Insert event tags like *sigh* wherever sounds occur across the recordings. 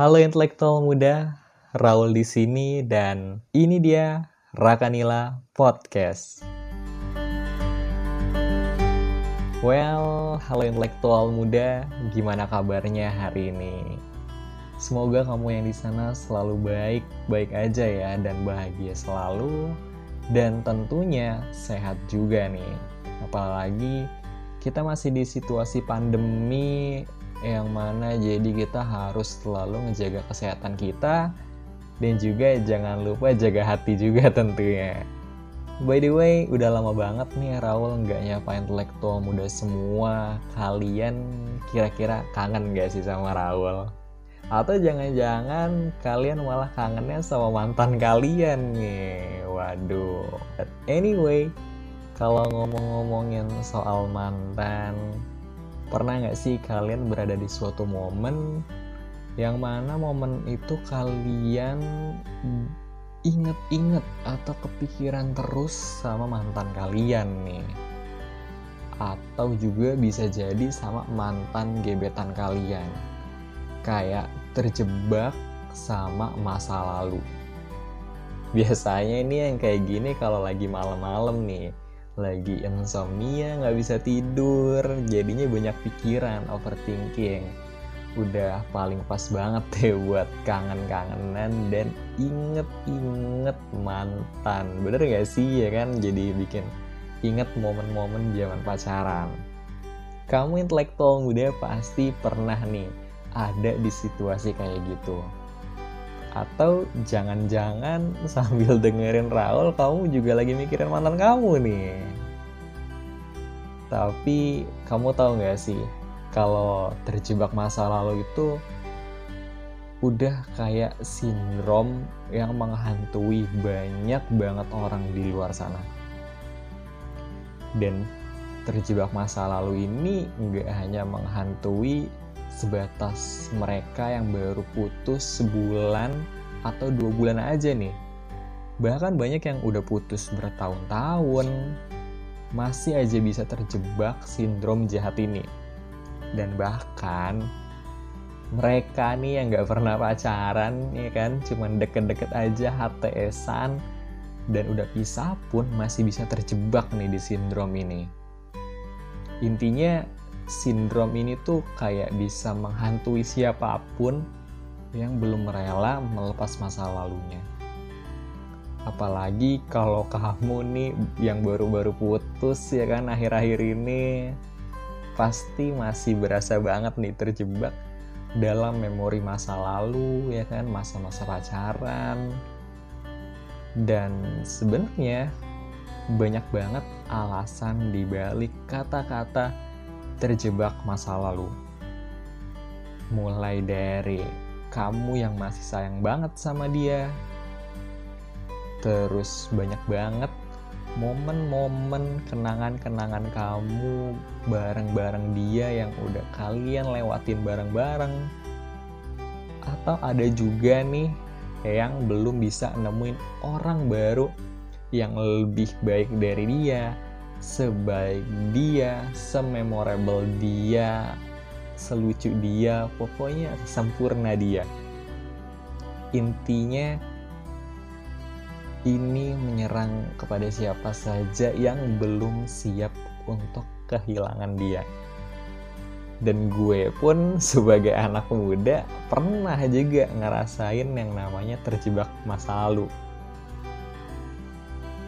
Halo intelektual muda, Raul di sini dan ini dia Rakanila Podcast. Well, halo intelektual muda, gimana kabarnya hari ini? Semoga kamu yang di sana selalu baik, baik aja ya dan bahagia selalu dan tentunya sehat juga nih. Apalagi kita masih di situasi pandemi yang mana jadi kita harus selalu ngejaga kesehatan kita dan juga jangan lupa jaga hati juga *laughs* tentunya. By the way, udah lama banget nih Raul nggak nyapa intelektual muda semua. Kalian kira-kira kangen gak sih sama Raul? Atau jangan-jangan kalian malah kangennya sama mantan kalian nih? Waduh. But anyway, kalau ngomong-ngomongin soal mantan, pernah nggak sih kalian berada di suatu momen yang mana momen itu kalian inget-inget atau kepikiran terus sama mantan kalian nih? Atau juga bisa jadi sama mantan gebetan kalian. Kayak terjebak sama masa lalu. Biasanya ini yang kayak gini kalau lagi malam-malam nih lagi insomnia nggak bisa tidur. Jadinya banyak pikiran overthinking. Udah paling pas banget *laughs* deh buat kangen-kangenan dan inget-inget mantan. Bener gak sih ya kan? Jadi bikin inget momen-momen zaman pacaran. Kamu intelektual muda pasti pernah nih ada di situasi kayak gitu atau jangan-jangan sambil dengerin Raul kamu juga lagi mikirin mantan kamu nih tapi kamu tahu nggak sih kalau terjebak masa lalu itu udah kayak sindrom yang menghantui banyak banget orang di luar sana. Dan terjebak masa lalu ini nggak hanya menghantui sebatas mereka yang baru putus sebulan atau dua bulan aja nih. Bahkan banyak yang udah putus bertahun-tahun, masih aja bisa terjebak sindrom jahat ini. Dan bahkan mereka nih yang nggak pernah pacaran ya kan? Cuman deket-deket aja HTSan dan udah pisah pun masih bisa terjebak nih di sindrom ini. Intinya sindrom ini tuh kayak bisa menghantui siapa pun yang belum rela melepas masa lalunya. Apalagi kalau kamu nih yang baru-baru putus ya kan akhir-akhir ini pasti masih berasa banget nih terjebak dalam memori masa lalu ya kan masa-masa pacaran. Dan sebenarnya banyak banget alasan dibalik kata-kata terjebak masa lalu. Mulai dari kamu yang masih sayang banget sama dia terus banyak banget momen-momen kenangan-kenangan kamu bareng-bareng dia yang udah kalian lewatin bareng-bareng. Atau ada juga nih yang belum bisa nemuin orang baru yang lebih baik dari dia sebaik dia sememorable dia selucu dia pokoknya sempurna dia intinya ini menyerang kepada siapa saja yang belum siap untuk kehilangan dia. Dan gue pun sebagai anak muda pernah juga ngerasain yang namanya terjebak masa lalu.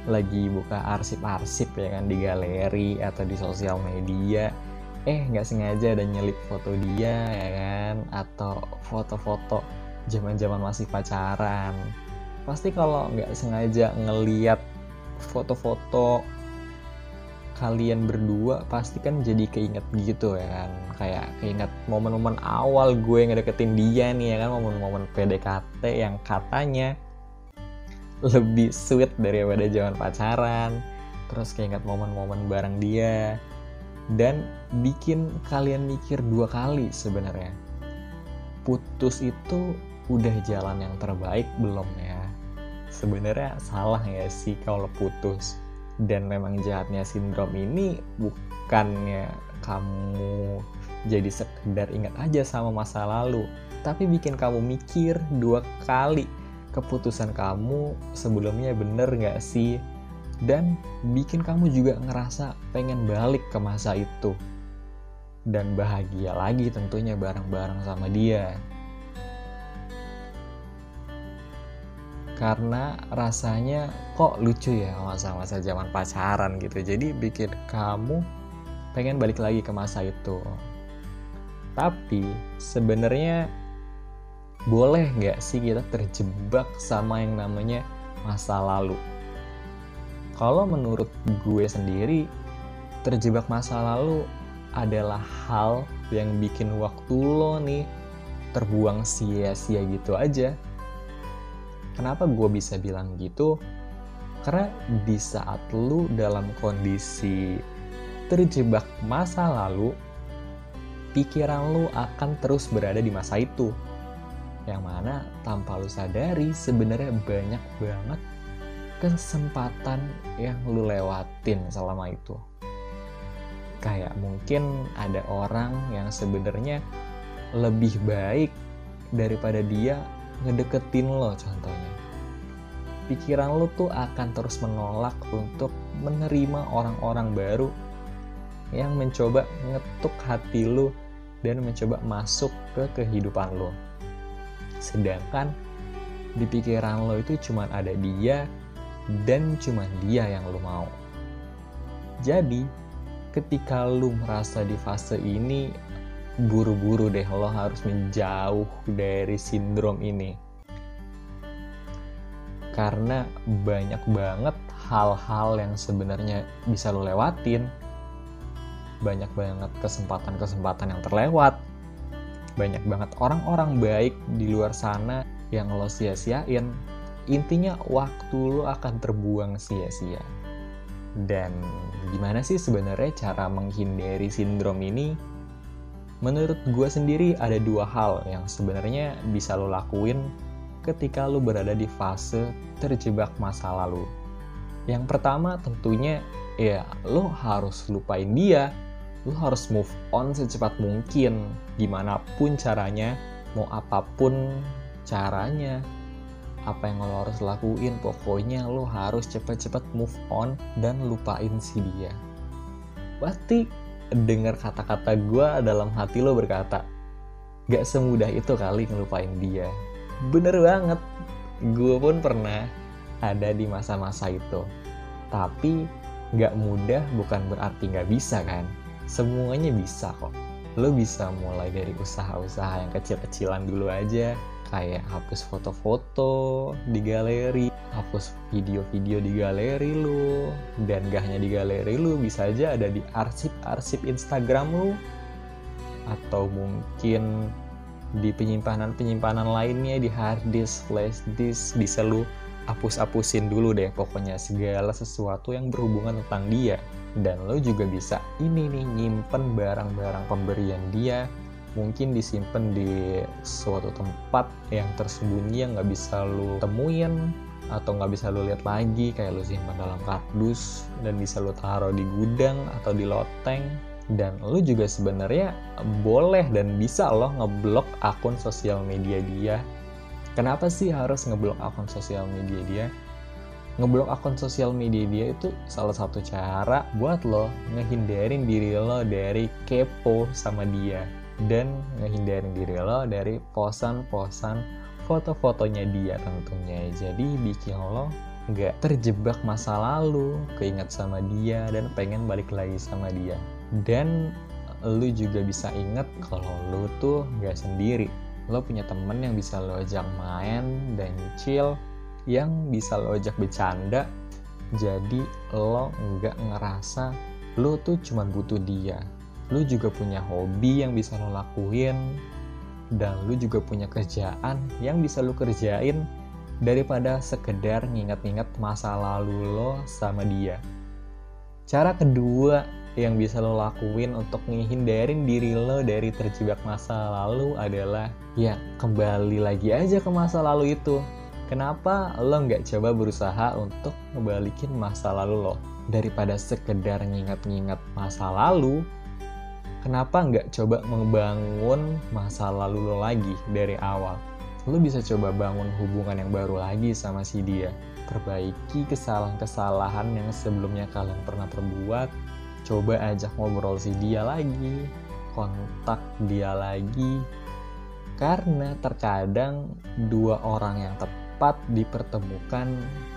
Lagi buka arsip-arsip ya kan di galeri atau di sosial media, eh nggak sengaja ada nyelip foto dia ya kan? Atau foto-foto zaman-zaman masih pacaran. Pasti kalau nggak sengaja ngeliat foto-foto kalian berdua pasti kan jadi keinget gitu ya kan? Kayak keinget momen-momen awal gue ngedeketin dia nih ya kan? Momen-momen PDKT yang katanya lebih sweet daripada zaman pacaran. Terus keinget momen-momen bareng dia. Dan bikin kalian mikir dua kali sebenarnya. Putus itu udah jalan yang terbaik belum ya? Sebenarnya salah ya sih kalau putus. Dan memang jahatnya sindrom ini bukannya kamu jadi sekedar ingat aja sama masa lalu, tapi bikin kamu mikir dua kali keputusan kamu sebelumnya bener gak sih? Dan bikin kamu juga ngerasa pengen balik ke masa itu. Dan bahagia lagi tentunya bareng-bareng sama dia. Karena rasanya kok lucu ya masa-masa zaman pacaran gitu. Jadi bikin kamu pengen balik lagi ke masa itu. Tapi sebenarnya boleh nggak sih kita terjebak sama yang namanya masa lalu? Kalau menurut gue sendiri, terjebak masa lalu adalah hal yang bikin waktu lo nih terbuang sia-sia gitu aja. Kenapa gue bisa bilang gitu? Karena di saat lu dalam kondisi terjebak masa lalu, pikiran lu akan terus berada di masa itu. Yang mana tanpa lu sadari sebenarnya banyak banget kesempatan yang lu lewatin selama itu. Kayak mungkin ada orang yang sebenarnya lebih baik daripada dia ngedeketin lo contohnya. Pikiran lo tuh akan terus menolak untuk menerima orang-orang baru yang mencoba ngetuk hati lo dan mencoba masuk ke kehidupan lo. Sedangkan di pikiran lo itu cuma ada dia dan cuma dia yang lo mau. Jadi, ketika lo merasa di fase ini, buru-buru deh lo harus menjauh dari sindrom ini. Karena banyak banget hal-hal yang sebenarnya bisa lo lewatin banyak banget kesempatan-kesempatan yang terlewat banyak banget orang-orang baik di luar sana yang lo sia-siain. Intinya waktu lo akan terbuang sia-sia. Dan gimana sih sebenarnya cara menghindari sindrom ini? Menurut gue sendiri ada dua hal yang sebenarnya bisa lo lakuin ketika lo berada di fase terjebak masa lalu. Yang pertama tentunya ya lo harus lupain dia lu harus move on secepat mungkin. Gimana pun caranya mau apa pun caranya. Apa yang lo harus lakuin pokoknya lo harus cepet-cepet move on dan lupain si dia. Pasti dengar kata-kata gue dalam hati lo berkata gak semudah itu kali ngelupain dia. Bener banget. Gue pun pernah ada di masa-masa itu. Tapi gak mudah bukan berarti gak bisa kan semuanya bisa kok. Lo bisa mulai dari usaha-usaha yang kecil-kecilan dulu aja kayak hapus foto-foto di galeri hapus video-video di galeri lo dan gak hanya di galeri lo bisa aja ada di arsip-arsip Instagram lo atau mungkin di penyimpanan-penyimpanan lainnya di hard disk, flash disk bisa lo hapus-hapusin dulu deh pokoknya segala sesuatu yang berhubungan tentang dia dan lo juga bisa ini nih nyimpen barang-barang pemberian dia. Mungkin disimpan di suatu tempat yang tersembunyi yang nggak bisa lo temuin atau nggak bisa lo lihat lagi. Kayak lo simpan dalam kardus dan bisa lo taruh di gudang atau di loteng. Dan lo juga sebenarnya boleh dan bisa lo ngeblok akun sosial media dia. Kenapa sih harus ngeblok akun sosial media dia ngeblok akun sosial media dia itu salah satu cara buat lo ngehindarin diri lo dari kepo sama dia. Dan ngehindarin diri lo dari posan-posan foto-fotonya dia tentunya. Jadi bikin lo nggak terjebak masa lalu keinget sama dia dan pengen balik lagi sama dia. Dan lu juga bisa inget kalau lu tuh nggak sendiri. Lo punya temen yang bisa lo ajak main dan chill yang bisa lo ajak bercanda jadi lo nggak ngerasa lo tuh cuma butuh dia. Lo juga punya hobi yang bisa lo lakuin dan lo juga punya kerjaan yang bisa lo kerjain daripada sekedar nginget-nginget masa lalu lo sama dia. Cara kedua yang bisa lo lakuin untuk menghindarin diri lo dari terjebak masa lalu adalah ya kembali lagi aja ke masa lalu itu Kenapa lo nggak coba berusaha untuk ngebalikin masa lalu lo? Daripada sekedar nginget-nginget masa lalu, Kenapa nggak coba membangun masa lalu lo lagi dari awal? Lo bisa coba bangun hubungan yang baru lagi sama si dia. Perbaiki kesalahan-kesalahan yang sebelumnya kalian pernah perbuat. Coba ajak ngobrol si dia lagi, kontak dia lagi. Karena terkadang dua orang yang tepat dipertemukan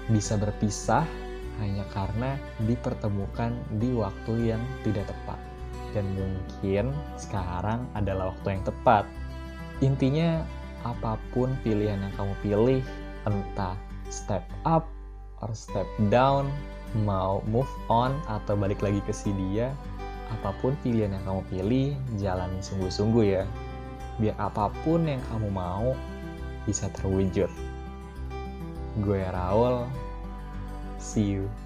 bisa berpisah hanya karena dipertemukan di waktu yang tidak tepat dan mungkin sekarang adalah waktu yang tepat. Intinya, apa pun pilihan yang kamu pilih, entah step up or step down, mau move on atau balik lagi ke si dia, apa pun pilihan yang kamu pilih, jalanin sungguh-sungguh ya. Biar apa pun yang kamu mau bisa terwujud. Gue Raul, see you.